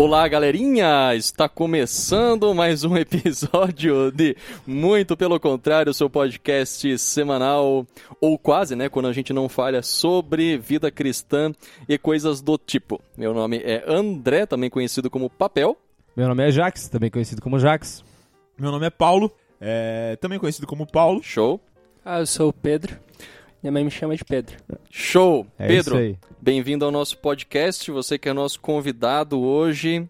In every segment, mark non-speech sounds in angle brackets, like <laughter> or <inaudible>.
Olá, galerinha! Está começando mais um <laughs> episódio de Muito Pelo Contrário, seu podcast semanal, ou quase, né, quando a gente não falha sobre vida cristã e coisas do tipo. Meu nome é André, também conhecido como Papel. Meu nome é Jax, também conhecido como Jax. Meu nome é Paulo, é, também conhecido como Paulo. Show. Ah, eu sou o Pedro. Minha mãe me chama de Pedro. Show! É Pedro, isso aí. bem-vindo ao nosso podcast. Você que é nosso convidado hoje.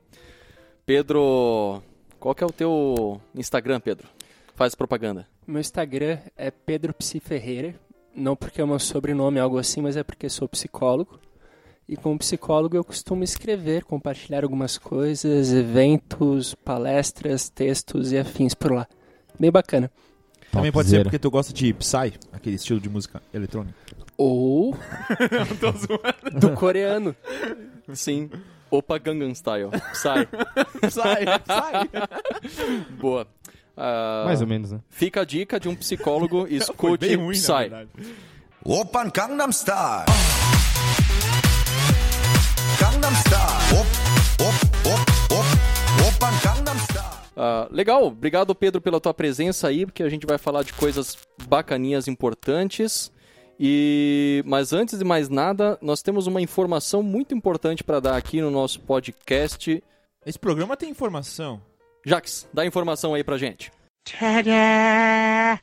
Pedro, qual que é o teu Instagram, Pedro? Faz propaganda. Meu Instagram é Pedro Psi Ferreira. Não porque é o meu sobrenome, algo assim, mas é porque sou psicólogo. E como psicólogo eu costumo escrever, compartilhar algumas coisas, eventos, palestras, textos e afins por lá. Bem bacana. Também pode ser porque tu gosta de Psy, aquele estilo de música eletrônica. Ou. <laughs> Tô zoando. Do coreano. Sim. Opa Gangnam Style. Sai. <laughs> sai, Psy. Boa. Uh, Mais ou menos, né? Fica a dica de um psicólogo, <laughs> escute ruim, Psy. Opa Gangnam Style. Gangnam Style. Opa Gangnam ah, legal, obrigado Pedro pela tua presença aí, porque a gente vai falar de coisas bacaninhas, importantes. E mas antes de mais nada, nós temos uma informação muito importante para dar aqui no nosso podcast. Esse programa tem informação. Jax, dá informação aí pra gente. Tadá!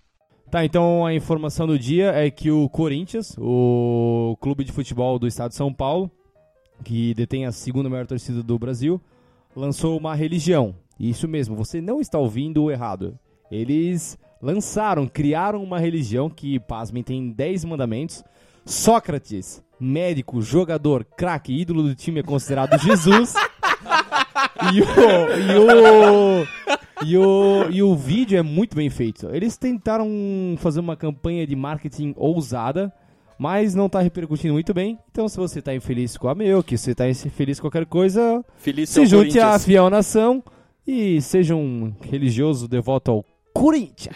Tá, então a informação do dia é que o Corinthians, o clube de futebol do estado de São Paulo, que detém a segunda maior torcida do Brasil, lançou uma religião, isso mesmo, você não está ouvindo errado. Eles lançaram, criaram uma religião que, pasmem, tem 10 mandamentos. Sócrates, médico, jogador, craque, ídolo do time é considerado Jesus. <laughs> e o, e o e o, e o vídeo é muito bem feito. Eles tentaram fazer uma campanha de marketing ousada, mas não tá repercutindo muito bem. Então, se você tá infeliz com a meu, que você tá infeliz com qualquer coisa, Feliz se junte à fiel nação e seja um religioso devoto ao Corinthians.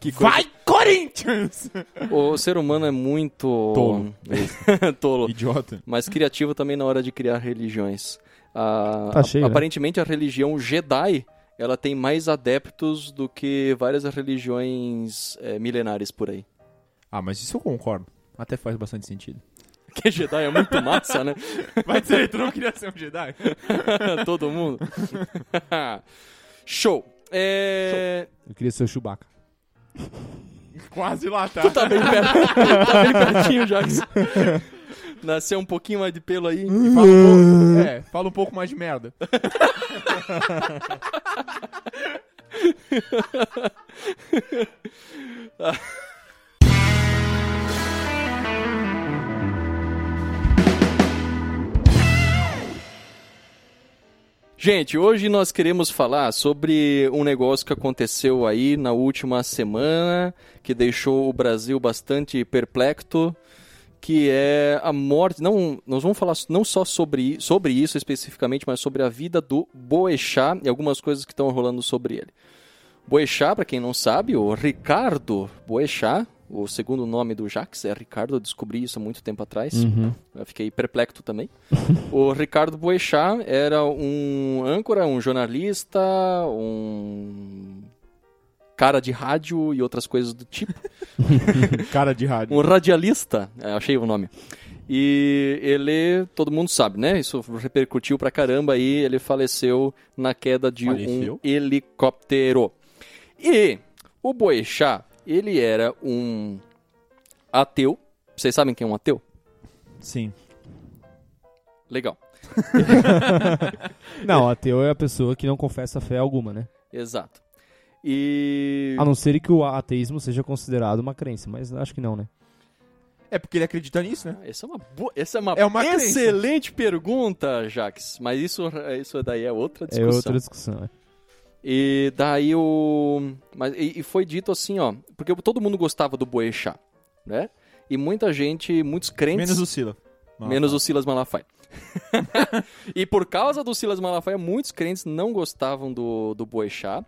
Que coisa. Vai, Corinthians! O ser humano é muito Tolo. <laughs> Tolo. Idiota. mas criativo também na hora de criar religiões. Ah, Tá cheio, né? aparentemente a religião Jedi ela tem mais adeptos do que várias religiões eh, milenares por aí. Ah, mas isso eu concordo. Até faz bastante sentido. Que Jedi é muito massa, né? <laughs> Vai ser, tu não queria ser um Jedi? <laughs> Todo mundo. <laughs> Show. É... Eu queria ser o Chewbacca. Quase lá, tá? Tá bem perto. tá bem pertinho, Jax. Nasceu um pouquinho mais de pelo aí. E fala um pouco, é, fala um pouco mais de merda. Gente, hoje nós queremos falar sobre um negócio que aconteceu aí na última semana, que deixou o Brasil bastante perplexo, que é a morte. Não, nós vamos falar não só sobre, sobre isso especificamente, mas sobre a vida do Boechat e algumas coisas que estão rolando sobre ele. Boechat, para quem não sabe, o Ricardo Boechat, o segundo nome do Jax é Ricardo, eu descobri isso há muito tempo atrás. Eu fiquei perplexo também. <laughs> o Ricardo Boechat era um âncora, um jornalista, um cara de rádio e outras coisas do tipo. <laughs> Cara de rádio. Um radialista, é, achei o nome. E ele, todo mundo sabe, né? Isso repercutiu pra caramba aí, ele faleceu na queda de Faleceu? um helicóptero. E o Boechat, ele era um ateu. Vocês sabem quem é um ateu? Sim. Legal. <laughs> Não, ateu é a pessoa que não confessa fé alguma, né? Exato. E A não ser que o ateísmo seja considerado uma crença, mas acho que não, né? É porque ele acredita nisso, né? essa é uma, boa- essa é uma, É uma crença. excelente pergunta, Jax. Mas isso, isso daí é outra É discussão. outra discussão, né? E daí o. Mas, e, foi dito assim, ó. Porque todo mundo gostava do Boechat, né? E muita gente, muitos crentes. Menos o Sila. menos o Silas Malafaia. <laughs> e por causa do Silas Malafaia, muitos crentes não gostavam do, do Boechat.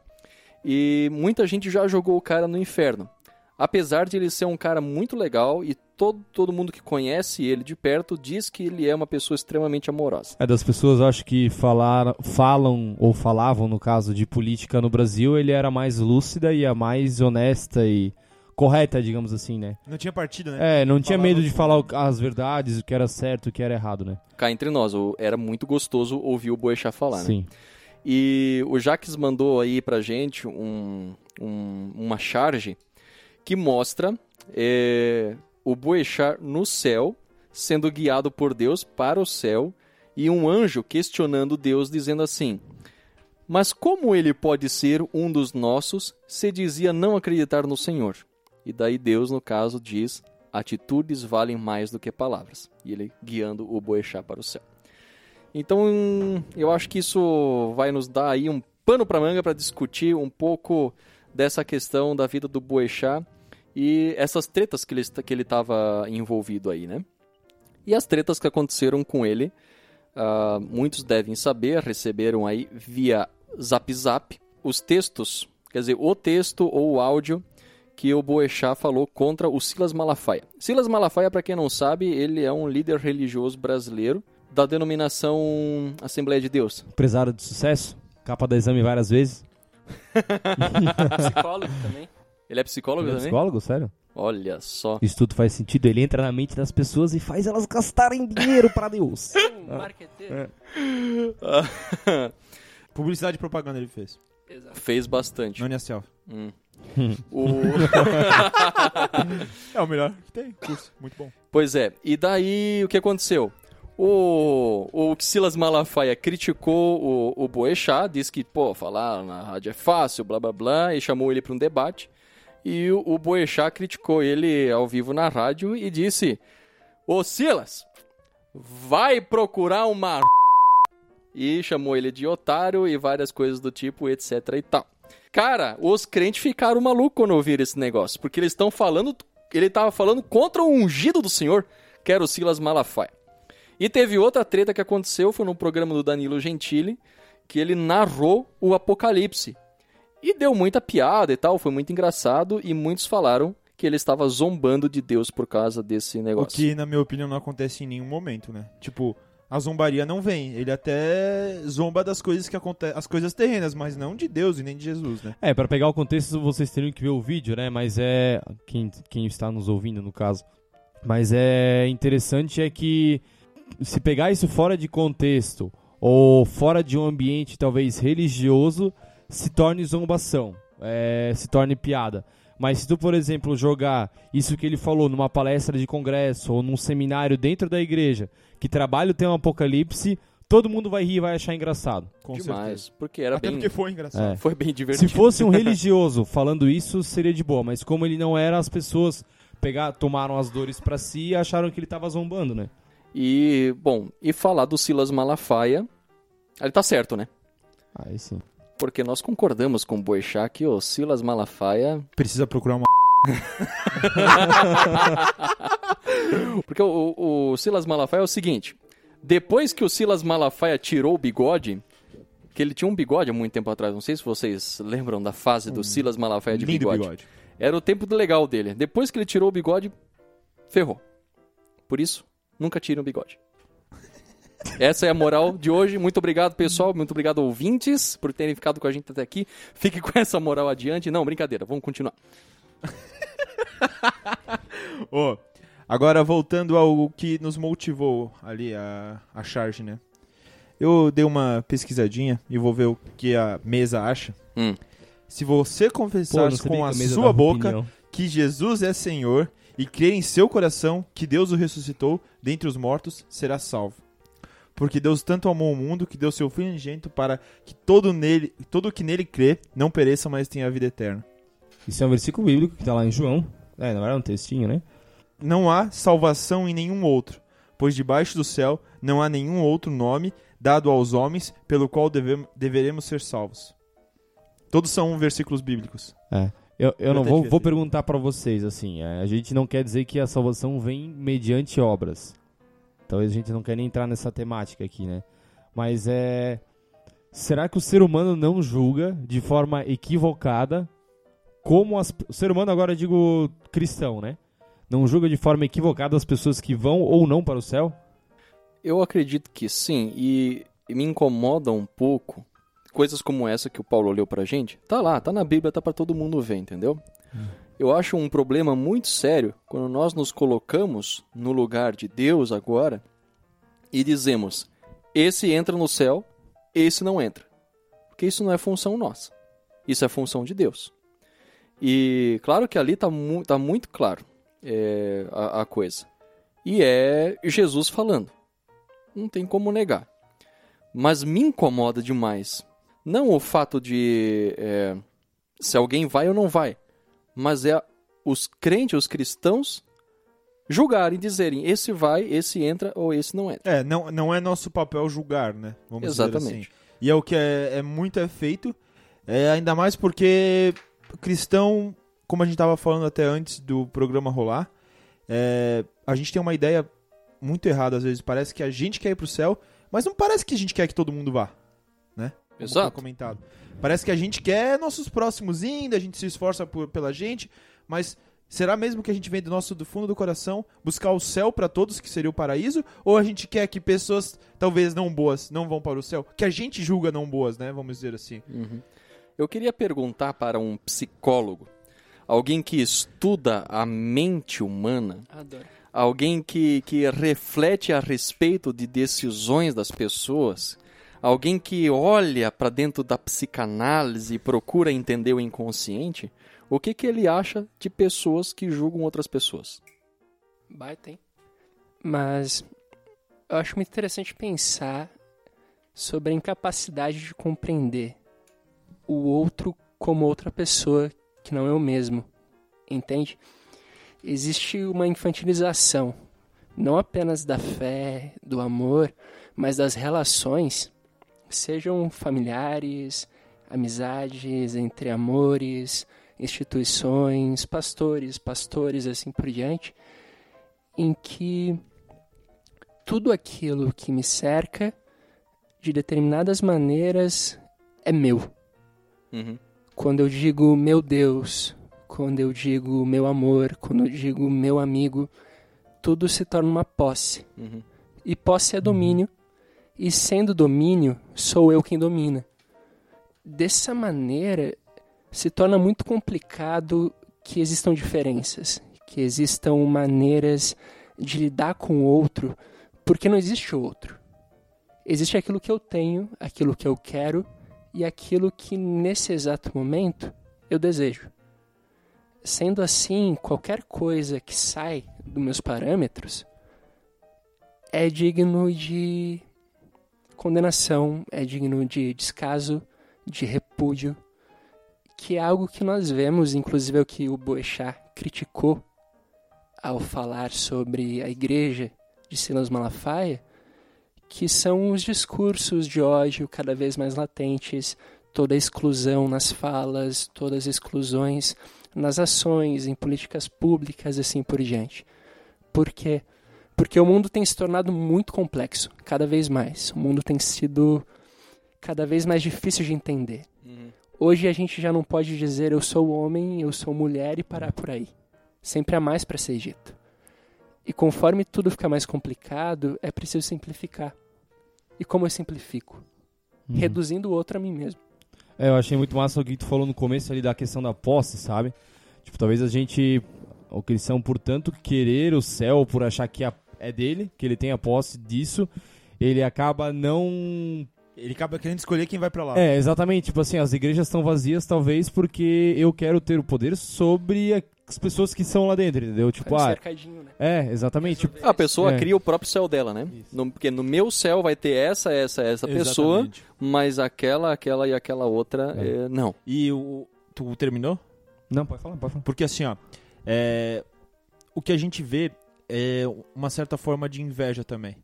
E muita gente já jogou o cara no inferno. Apesar de ele ser um cara muito legal e todo, todo mundo que conhece ele de perto diz que ele é uma pessoa extremamente amorosa. É das pessoas, acho que falar, falam ou falavam no caso de política no Brasil, ele era a mais lúcida e a mais honesta e correta, digamos assim, né? Não tinha partido, né? É, não tinha Falava medo de falar as verdades, o que era certo, o que era errado, né? Cá entre nós, era muito gostoso ouvir o Boechat falar, né? Sim. E o Jaques mandou aí pra gente um, um- uma charge que mostra é, o Boechat no céu, sendo guiado por Deus para o céu, e um anjo questionando Deus, dizendo assim: Mas como ele pode ser um dos nossos se dizia não acreditar no Senhor? E daí Deus, no caso, diz: Atitudes valem mais do que palavras. E ele guiando o Boechat para o céu. Então, eu acho que isso vai nos dar aí um pano para manga para discutir um pouco dessa questão da vida do Boechat e essas tretas que ele que ele estava envolvido aí, né? E as tretas que aconteceram com ele, ah, muitos devem saber, receberam aí via Zap Zap os textos, quer dizer, o texto ou o áudio que o Boechat falou contra o Silas Malafaia. Silas Malafaia, para quem não sabe, ele é um líder religioso brasileiro da denominação Assembleia de Deus. Empresário de sucesso, capa da exame várias vezes. <laughs> Psicólogo também. Ele é psicólogo Ele é também? psicólogo, sério? Olha só. Isso tudo faz sentido, ele entra na mente das pessoas e faz elas gastarem dinheiro pra Deus. <laughs> Um marqueteiro. <laughs> Publicidade e propaganda ele fez. Exato. Fez bastante. Nônia Self. Hum. O... É o melhor que tem. Curso. Muito bom. Pois é, e daí o que aconteceu? O, o Silas Malafaia criticou o, o Boechat, disse que, pô, falar na rádio é fácil, blá blá blá, e chamou ele para um debate. E o, o Boechat criticou ele ao vivo na rádio e disse: Ô Silas, vai procurar uma. E chamou ele de otário e várias coisas do tipo, etc e tal. Cara, os crentes ficaram malucos quando ouviram esse negócio, porque eles estão falando. Ele estava falando contra o ungido do Senhor, que era o Silas Malafaia. E teve outra treta que aconteceu, foi no programa do Danilo Gentili, que ele narrou o Apocalipse. E deu muita piada e tal, foi muito engraçado, e muitos falaram que ele estava zombando de Deus por causa desse O negócio. que, na minha opinião, não acontece em nenhum momento, né? Tipo, a zombaria não vem. Ele até zomba das coisas que acontecem, as coisas terrenas, mas não de Deus e nem de Jesus, né? É, pra pegar o contexto vocês teriam que ver o vídeo, né? Mas é. Quem, quem está nos ouvindo, no caso. Mas é interessante é que se pegar isso fora de contexto ou fora de um ambiente talvez religioso, se torne zombação, é, se torne piada. Mas se tu, por exemplo, jogar isso que ele falou numa palestra de congresso ou num seminário dentro da igreja, que trabalha o tema apocalipse, todo mundo vai rir e vai achar engraçado. Com Demais, certeza. porque era Até bem, porque foi engraçado. É. foi bem divertido. Se fosse um religioso falando isso, seria de boa. Mas como ele não era, as pessoas pegar, tomaram as dores pra si e acharam que ele tava zombando, né? E, bom, e falar do Silas Malafaia, ele tá certo, né? Aí sim. Porque nós concordamos com o Boechat que o Silas Malafaia Precisa procurar uma. <laughs> Porque o, o- o Silas Malafaia é o seguinte: depois que o Silas Malafaia tirou o bigode, que ele tinha um bigode há muito tempo atrás, não sei se vocês lembram da fase do Silas Malafaia de Lindo bigode. bigode. Era o tempo legal dele. Depois que ele tirou o bigode, ferrou. Por isso, nunca tire o bigode. Essa é a moral de hoje. Muito obrigado, pessoal. Muito obrigado, ouvintes, por terem ficado com a gente até aqui. Fique com essa moral adiante. Não, brincadeira. Vamos continuar. <laughs> Ô, agora voltando ao que nos motivou ali a, a charge, né? Eu dei uma pesquisadinha e vou ver o que a mesa acha. Hum. Se você Pô, confessar sabia com a mesa sua boca opinião. que Jesus é Senhor e crer em seu coração que Deus o ressuscitou dentre os mortos, será salvo. Porque Deus tanto amou o mundo que deu seu filho unigênito para que todo nele, todo que nele crê não pereça, mas tenha a vida eterna. Isso é um versículo bíblico que tá lá em João. É, não era um textinho, né? Não há salvação em nenhum outro, pois debaixo do céu não há nenhum outro nome dado aos homens pelo qual devem- deveremos ser salvos. Todos são versículos bíblicos. É. Eu, eu não vou, vou ter. perguntar pra vocês, assim, é, a gente não quer dizer que a salvação vem mediante obras. Talvez a gente não quer nem entrar nessa temática aqui, né? Mas é. Será que o ser humano não julga de forma equivocada como as. O ser humano, agora eu digo cristão, né? não julga de forma equivocada as pessoas que vão ou não para o céu? Eu acredito que sim, e me incomoda um pouco coisas como essa que o Paulo leu pra gente. Tá lá, tá na Bíblia, tá pra todo mundo ver, entendeu? Eu acho um problema muito sério quando nós nos colocamos no lugar de Deus agora e dizemos: esse entra no céu, esse não entra. Porque isso não é função nossa. Isso é função de Deus. E claro que ali tá, mu tá muito claro é, a, a coisa. E é Jesus falando. Não tem como negar. Mas me incomoda demais. Não o fato de é, se alguém vai ou não vai, mas é os crentes, os cristãos, julgarem, dizerem esse vai, esse entra ou esse não entra. É, não, não é nosso papel julgar, né? Vamos dizer Exatamente. assim. E é o que é, é muito é feito, é, ainda mais porque cristão, como a gente estava falando até antes do programa rolar, é, a gente tem uma ideia muito errada às vezes. Parece que a gente quer ir pro céu, mas não parece que a gente quer que todo mundo vá, Exato. foi comentado. Parece que a gente quer nossos próximos indo, a gente se esforça por- pela gente, mas será mesmo que a gente vem do nosso do fundo do coração buscar o céu para todos, que seria o paraíso, ou a gente quer que pessoas talvez não boas não vão para o céu, que a gente julga não boas, né? Vamos dizer assim. Uhum. Eu queria perguntar para um psicólogo, alguém que estuda a mente humana, Adoro. alguém que, que reflete a respeito de decisões das pessoas, alguém que olha para dentro da psicanálise e procura entender o inconsciente, o que, que ele acha de pessoas que julgam outras pessoas? Baita, hein? Mas eu acho muito interessante pensar sobre a incapacidade de compreender o outro como outra pessoa que não é o mesmo. Entende? Existe uma infantilização, não apenas da fé, do amor, mas das relações, sejam familiares, amizades, entre amores, instituições, pastores, pastores, assim por diante, em que tudo aquilo que me cerca, de determinadas maneiras, é meu. Uhum. Quando eu digo meu Deus, quando eu digo meu amor, quando eu digo meu amigo, tudo se torna uma posse. Uhum. E posse é domínio, e sendo domínio, sou eu quem domina. Dessa maneira, se torna muito complicado que existam diferenças, que existam maneiras de lidar com o outro, porque não existe outro. Existe aquilo que eu tenho, aquilo que eu quero e aquilo que nesse exato momento eu desejo. Sendo assim, qualquer coisa que sai dos meus parâmetros é digno de condenação, é digno de descaso, de repúdio, que é algo que nós vemos, inclusive é o que o Boechat criticou ao falar sobre a igreja de Silas Malafaia, que são os discursos de ódio cada vez mais latentes, toda a exclusão nas falas, todas as exclusões nas ações, em políticas públicas e assim por diante. Por quê? Porque o mundo tem se tornado muito complexo, cada vez mais. O mundo tem sido cada vez mais difícil de entender. Uhum. Hoje a gente já não pode dizer eu sou homem, eu sou mulher e parar por aí. Sempre há mais para ser dito. E conforme tudo fica mais complicado, é preciso simplificar. E como eu simplifico? Uhum. Reduzindo o outro a mim mesmo. É, eu achei muito massa o que tu falou no começo ali da questão da posse, sabe? Tipo, talvez a gente, o cristão, por tanto querer o céu, por achar que a- é dele, que ele tem a posse disso, ele acaba não Ele acaba querendo escolher quem vai pra lá. É, exatamente. Tipo assim, as igrejas estão vazias talvez porque eu quero ter o poder sobre as pessoas que são lá dentro, entendeu? Tipo, Faz um ah, cercadinho, né? é, exatamente. Tipo, A pessoa É. cria o próprio céu dela, né? No- porque no meu céu vai ter essa, essa, essa pessoa, Exatamente. mas aquela, aquela e aquela outra, É. é, não. E o tu terminou? não, pode falar, pode falar. Porque assim, ó, é, o que a gente vê é uma certa forma de inveja também.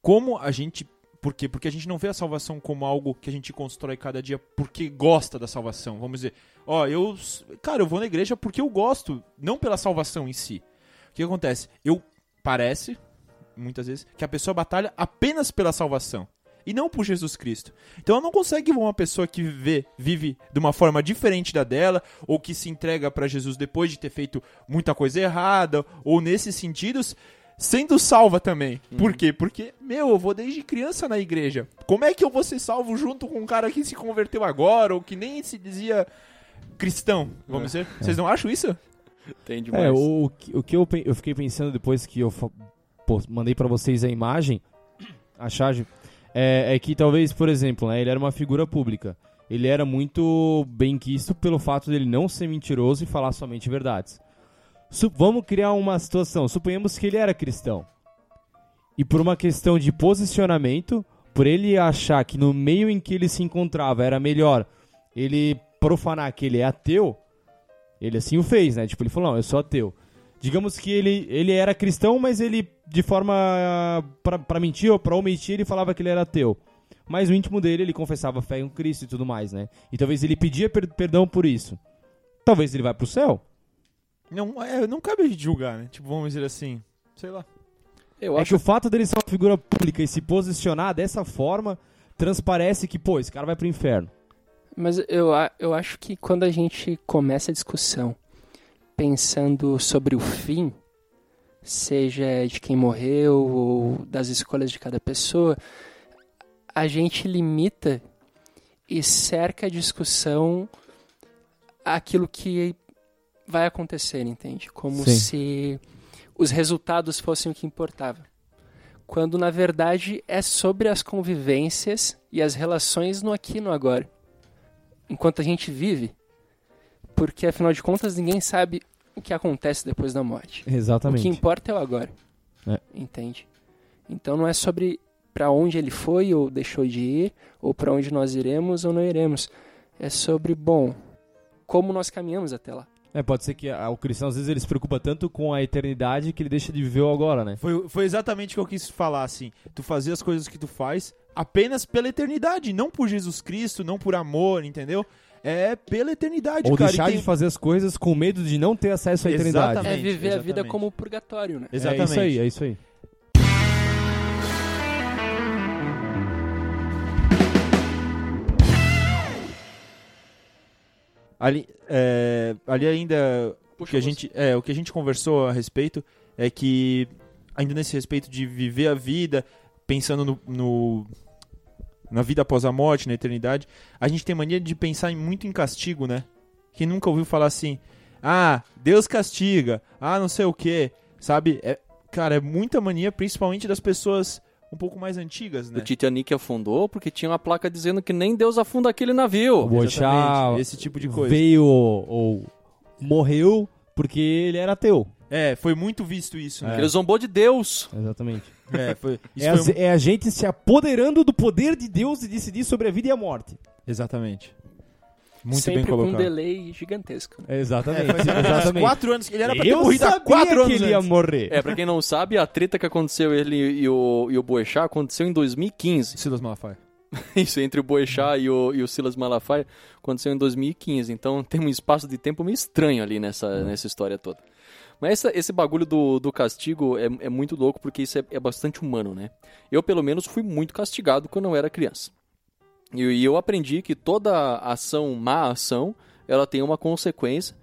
Como a gente. Por quê? Porque a gente não vê a salvação como algo que a gente constrói cada dia porque gosta da salvação. Vamos dizer, ó, eu. Cara, eu vou na igreja porque eu gosto, não pela salvação em si. O que acontece? Eu. Parece, muitas vezes, que a pessoa batalha apenas pela salvação. E não por Jesus Cristo. Então ela não consegue ver uma pessoa que vive, vive de uma forma diferente da dela, ou que se entrega para Jesus depois de ter feito muita coisa errada, ou nesses sentidos, sendo salva também. Por quê? Porque, meu, eu vou desde criança na igreja. Como é que eu vou ser salvo junto com um cara que se converteu agora, ou que nem se dizia cristão, vamos dizer? Vocês não acham isso? Tem demais. É, o, o que- eu, eu fiquei pensando depois que eu pô, mandei pra vocês a imagem, a charge, é, é que talvez, por exemplo, né, ele era uma figura pública. Ele era muito bem quisto pelo fato dele não ser mentiroso e falar somente verdades. Vamos criar uma situação. Suponhamos que ele era cristão. E por uma questão de posicionamento, por ele achar que no meio em que ele se encontrava era melhor ele profanar que ele é ateu, ele assim o fez, né? Tipo, ele falou, não, eu sou ateu. Digamos que ele, ele era cristão, mas ele, de forma pra, pra mentir ou pra omitir, ele falava que ele era ateu. Mas no íntimo dele, ele confessava fé em Cristo e tudo mais, né? E talvez ele pedia per- perdão por isso. Talvez ele vá pro céu. Não, é, não cabe a gente julgar, né? Tipo, vamos dizer assim, sei lá. Eu é acho que o fato dele ser uma figura pública e se posicionar dessa forma, transparece que, pô, esse cara vai pro inferno. Mas eu, eu acho que quando a gente começa a discussão pensando sobre o fim, seja de quem morreu ou das escolhas de cada pessoa, a gente limita e cerca a discussão àquilo que vai acontecer, entende? Como Sim. se os resultados fossem o que importava. Quando na verdade é sobre as convivências e as relações no aqui e no agora enquanto a gente vive, porque afinal de contas ninguém sabe o que acontece depois da morte. O Exatamente. que importa é o agora. É. Entende? Então não é sobre para onde ele foi ou deixou de ir, ou para onde nós iremos ou não iremos. É sobre, bom, como nós caminhamos até lá. É, pode ser que ah, o cristão, às vezes, ele se preocupa tanto com a eternidade que ele deixa de viver o agora, né? Foi, foi exatamente o que eu quis falar, assim. Tu fazer as coisas que tu faz apenas pela eternidade, não por Jesus Cristo, não por amor, entendeu? É pela eternidade, Ou cara. deixar tem- de fazer as coisas com medo de não ter acesso à eternidade. Exatamente. é viver a vida exatamente. como purgatório, né? Exatamente. É isso aí, é isso aí. Ali, é, ali ainda o Puxa que a gente é o que a gente conversou a respeito é que ainda nesse respeito de viver a vida pensando no, no- na vida após a morte na eternidade a gente tem mania de pensar muito em castigo né? Quem nunca ouviu falar assim ah Deus castiga ah não sei o que sabe? É, cara é muita mania principalmente das pessoas um pouco mais antigas né? O Titanic afundou porque tinha uma placa dizendo que nem Deus afunda aquele navio. Exatamente, esse tipo de coisa. Veio ou morreu porque ele era ateu. É foi muito visto isso né Ele zombou de Deus. Exatamente. é, foi, isso É, foi um- é a gente se apoderando do poder de Deus e decidir sobre a vida e a morte. Exatamente. Muito Sempre bem com um colocado. delay gigantesco. né? Exatamente. É, exatamente. quatro anos que ele era pra ter Eu morrido há quatro que anos ele ia antes. morrer. É, pra quem não sabe, a treta que aconteceu ele e o, e o Boechat aconteceu em 2015. Silas Malafaia. <laughs> Isso, entre o Boechat e o, e o Silas Malafaia aconteceu em 2015. Então <laughs> tem um espaço de tempo meio estranho ali nessa, nessa história toda. Mas essa- esse bagulho do, do castigo é, é muito louco porque isso é, é bastante humano, né? Eu, pelo menos, fui muito castigado quando eu era criança. E, e eu aprendi que toda ação, má ação, ela tem uma consequência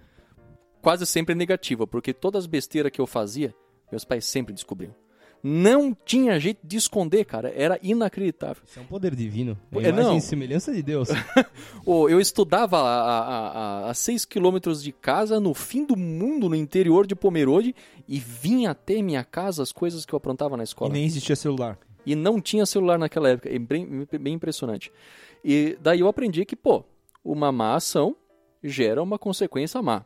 quase sempre negativa, porque todas as besteiras que eu fazia, meus pais sempre descobriam. Não tinha jeito de esconder, cara. Era inacreditável. Isso é um poder divino. É, imagem não. e semelhança de Deus. <laughs> Eu estudava a, a, a, a 6 quilômetros de casa, no fim do mundo, no interior de Pomerode, e vinha até minha casa as coisas que eu aprontava na E escola. nem existia celular. E não tinha celular naquela época. É bem, bem impressionante. E daí eu aprendi que, pô, uma má ação gera uma consequência má.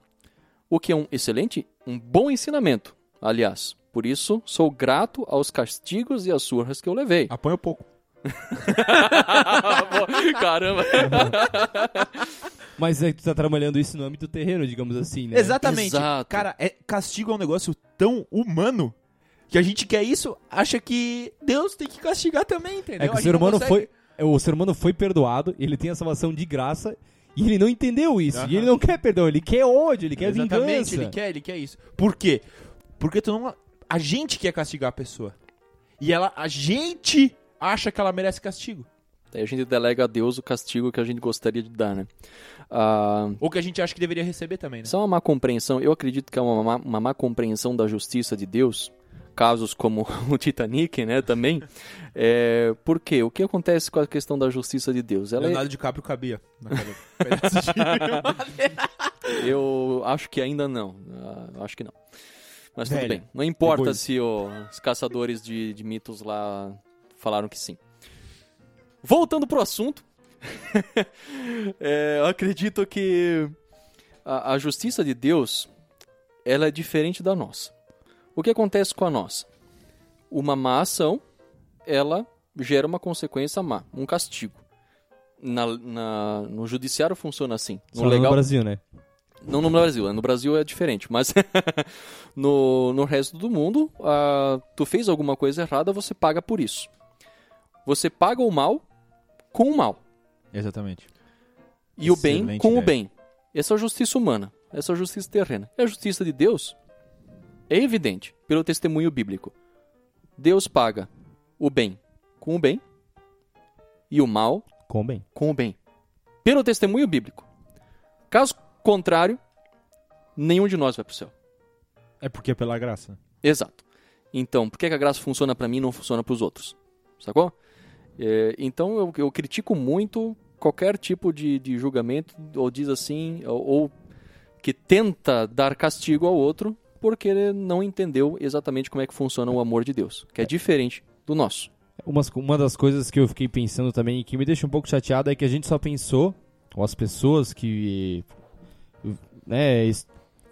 O que é um excelente, um bom ensinamento, aliás. Por isso, sou grato aos castigos e às surras que eu levei. Apanha pouco. <laughs> Caramba! <laughs> Mas é que tu tá trabalhando isso no âmbito terreno, digamos assim, né? Exatamente. Exato. Cara, é, castigo é um negócio tão humano que a gente quer isso, acha que Deus tem que castigar também, entendeu? É que o ser humano consegue- foi. O ser humano foi perdoado, ele tem a salvação de graça e ele não entendeu isso. Aham. E ele não quer perdão, ele quer ódio, ele quer Exatamente, vingança. ele quer, ele quer isso. Por quê? Porque tu não, a gente quer castigar a pessoa. E ela, a gente acha que ela merece castigo. Daí a gente delega a Deus o castigo que a gente gostaria de dar, né? Ah, Ou que a gente acha que deveria receber também, né? Isso é uma má compreensão. Eu acredito que é uma má, uma má compreensão da justiça de Deus. Casos como <laughs> o Titanic, né, também. É, por quê? O que acontece com a questão da justiça de Deus? Ela é- Leonardo DiCaprio cabia na <laughs> eu acho que ainda não. Ah, acho que não. Mas tudo bem. Não importa depois- se os caçadores de, de mitos lá falaram que sim. Voltando pro assunto. <laughs> É, eu acredito que a, a justiça de Deus ela é diferente da nossa. O que acontece com a nossa? Uma má ação, ela gera uma consequência má, um castigo. Na, na- no judiciário funciona assim. Só no Brasil, né? Não no Brasil, no Brasil é diferente, mas <laughs> no, no resto do mundo, ah, tu fez alguma coisa errada, você paga por isso. Você paga o mal com o mal. Exatamente. E o bem Excelente com o ideia. bem. Essa é a justiça humana. Essa é a justiça terrena. E a justiça de Deus é evidente pelo testemunho bíblico. Deus paga o bem com o bem e o mal Com bem. com o bem. Pelo testemunho bíblico. Caso contrário, nenhum de nós vai para o céu. É porque é pela graça. Exato. Então, por que a graça funciona para mim e não funciona para os outros? Sacou? É, então, eu, eu critico muito qualquer tipo de, de julgamento, ou diz assim, ou, ou que tenta dar castigo ao outro, porque ele não entendeu exatamente como é que funciona o amor de Deus, que é diferente do nosso. Umas- uma das coisas que eu fiquei pensando também e que me deixa um pouco chateado é que a gente só pensou, ou as pessoas que né,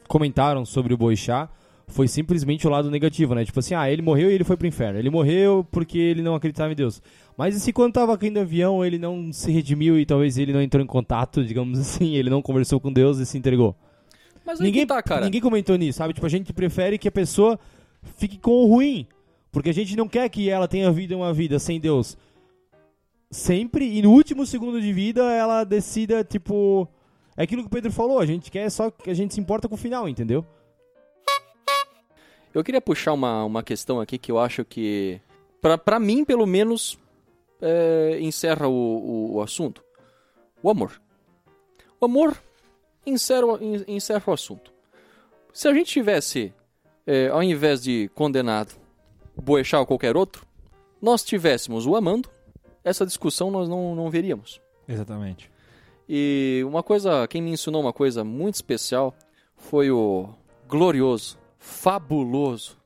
comentaram sobre o Boixá, foi simplesmente o lado negativo, né? Tipo assim, ah, ele morreu e ele foi pro inferno. Ele morreu porque ele não acreditava em Deus. Mas e se quando tava caindo o avião, ele não se redimiu e talvez ele não entrou em contato, <laughs> digamos assim, ele não conversou com Deus e se entregou? Mas Ninguém, tá, cara. ninguém comentou nisso, sabe? Tipo, a gente prefere que a pessoa fique com o ruim. Porque a gente não quer que ela tenha vida uma vida sem Deus. Sempre, e no último segundo de vida, ela decida, tipo. É aquilo que o Pedro falou, a gente quer só que a gente se importa com o final, entendeu? Eu queria puxar uma, uma questão aqui que eu acho que, pra, pra mim, pelo menos, é, encerra o, o, o assunto. O amor. O amor encerra, encerra o assunto. Se a gente tivesse, é, ao invés de condenado, Boechat ou qualquer outro, nós tivéssemos o amando, essa discussão nós não, não veríamos. Exatamente. E uma coisa, quem me ensinou uma coisa muito especial foi o glorioso, fabuloso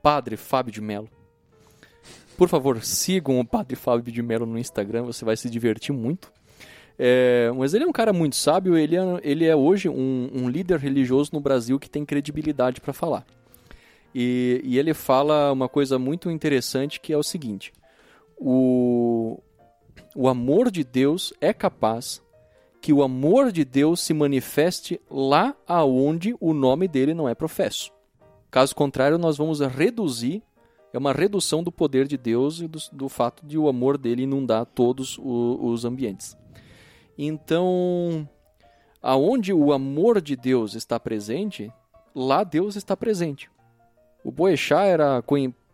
Padre Fábio de Mello. Por favor, sigam o Padre Fábio de Mello no Instagram, você vai se divertir muito. É, mas ele é um cara muito sábio, ele é, ele é hoje um, um líder religioso no Brasil que tem credibilidade para falar. E, e ele fala uma coisa muito interessante que é o seguinte: o, o amor de Deus é capaz que o amor de Deus se manifeste lá aonde o nome dele não é professo. Caso contrário, nós vamos reduzir, é uma redução do poder de Deus e do, do fato de o amor dele inundar todos o- os ambientes. Então, aonde o amor de Deus está presente, lá Deus está presente. O Boechat era,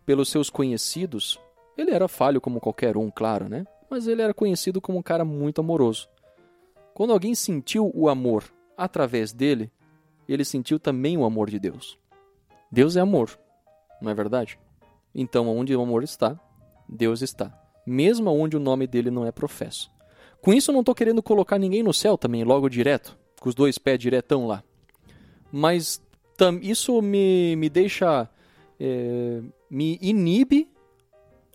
pelos seus conhecidos, ele era falho como qualquer um, claro, né? Mas ele era conhecido como um cara muito amoroso. Quando alguém sentiu o amor através dele, ele sentiu também o amor de Deus. Deus é amor, não é verdade? Então, onde o amor está, Deus está. Mesmo onde o nome dele não é professo. Com isso, não estou querendo colocar ninguém no céu também, logo direto, com os dois pés diretão lá. Mas isso me, me deixa. é, me inibe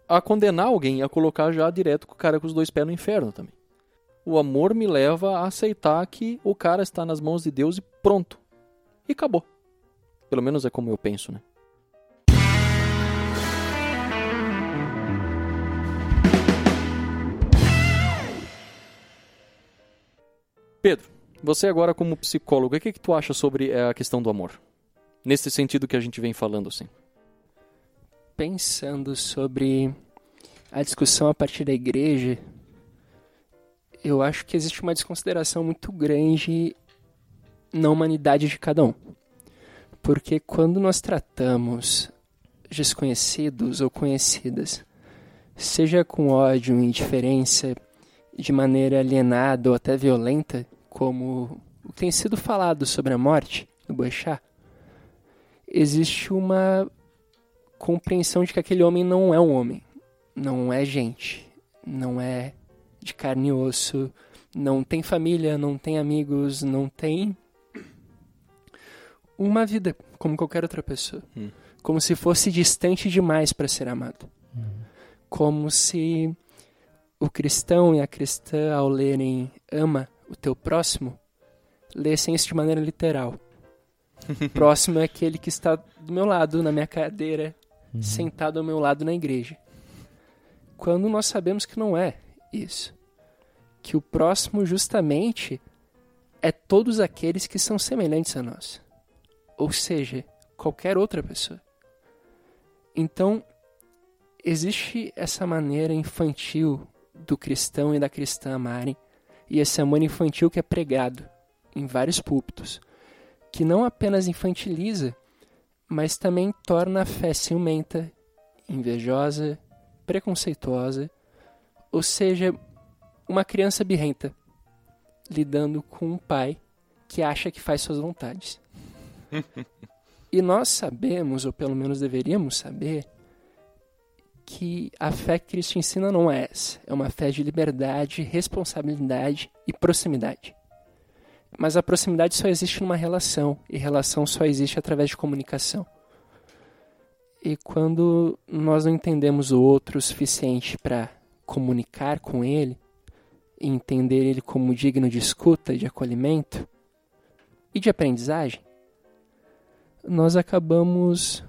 a condenar alguém, a colocar já direto com o cara com os dois pés no inferno também o amor me leva a aceitar que o cara está nas mãos de Deus e pronto. E acabou. Pelo menos é como eu penso, né? Pedro, você agora como psicólogo, o que, que tu acha sobre eh, a questão do amor? Nesse sentido que a gente vem falando, assim. Pensando sobre a discussão a partir da igreja, eu acho que existe uma desconsideração muito grande na humanidade de cada um. Porque quando nós tratamos desconhecidos ou conhecidas seja com ódio, indiferença, de maneira alienada ou até violenta, como tem sido falado sobre a morte do Boechat, existe uma compreensão de que aquele homem não é um homem, não é gente, não é de carne e osso, não tem família, não tem amigos, não tem uma vida como qualquer outra pessoa. Hum. Como se fosse distante demais para ser amado. Como se o cristão e a cristã, ao lerem ama o teu próximo, lessem isso de maneira literal. <laughs> próximo é aquele que está do meu lado, na minha cadeira, sentado ao meu lado na igreja. Quando nós sabemos que não é isso. Que o próximo, justamente, é todos aqueles que são semelhantes a nós. Ou seja, qualquer outra pessoa. Então, existe essa maneira infantil do cristão e da cristã amarem, e esse amor infantil que é pregado em vários púlpitos, que não apenas infantiliza, mas também torna a fé ciumenta, invejosa, preconceituosa, ou seja, uma criança birrenta lidando com um pai que acha que faz suas vontades. <laughs> e nós sabemos, ou pelo menos deveríamos saber, que a fé que Cristo ensina não é essa. É uma fé de liberdade, responsabilidade e proximidade. Mas a proximidade só existe numa relação, e relação só existe através de comunicação. E quando nós não entendemos o outro o suficiente para comunicar com ele, entender ele como digno de escuta, de acolhimento e de aprendizagem, nós acabamos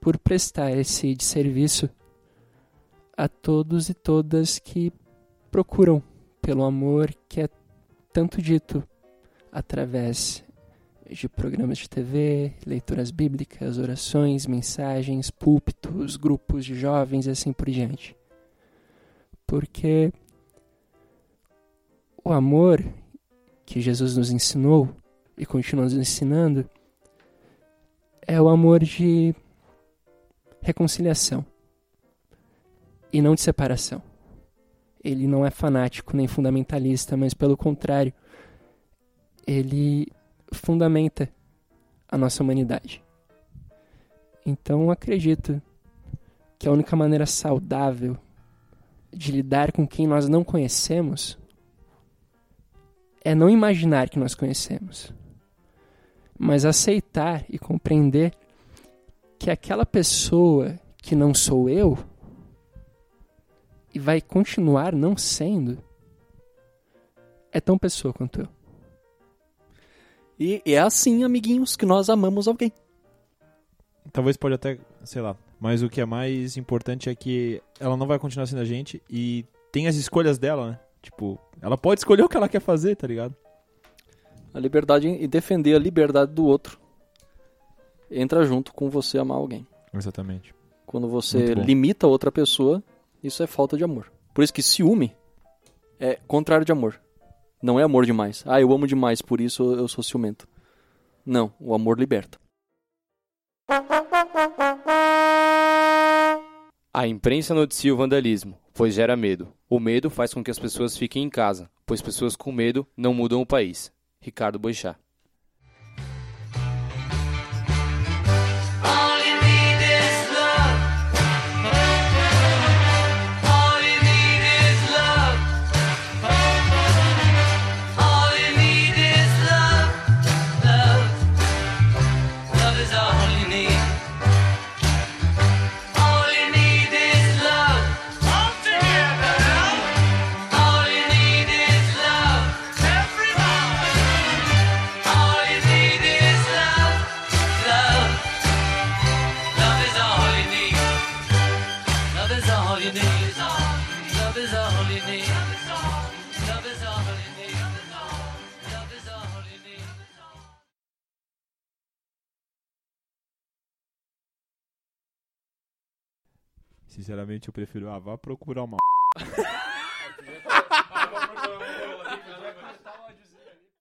por prestar esse de serviço a todos e todas que procuram pelo amor que é tanto dito através de programas de TV, leituras bíblicas, orações, mensagens, púlpitos, grupos de jovens e assim por diante. Porque o amor que Jesus nos ensinou e continua nos ensinando é o amor de reconciliação e não de separação. Ele não é fanático nem fundamentalista, mas pelo contrário, ele fundamenta a nossa humanidade. Então acredito que a única maneira saudável de lidar com quem nós não conhecemos é não imaginar que nós conhecemos, mas aceitar e compreender que aquela pessoa que não sou eu e vai continuar não sendo é tão pessoa quanto eu. E é assim, amiguinhos, que nós amamos alguém. Talvez pode até, sei lá. Mas o que é mais importante é que ela não vai continuar sendo a gente e tem as escolhas dela, né? Tipo, ela pode escolher o que ela quer fazer, tá ligado? A liberdade e defender a liberdade do outro entra junto com você amar alguém. Exatamente. Quando você limita outra pessoa, isso é falta de amor. Por isso que ciúme é contrário de amor. Não é amor demais. Ah, eu amo demais, por isso eu sou ciumento. Não, o amor liberta. A imprensa noticia o vandalismo, pois gera medo. O medo faz com que as pessoas fiquem em casa, pois pessoas com medo não mudam o país. Ricardo Boixá. Sinceramente, eu prefiro, ah, vá procurar uma. <laughs>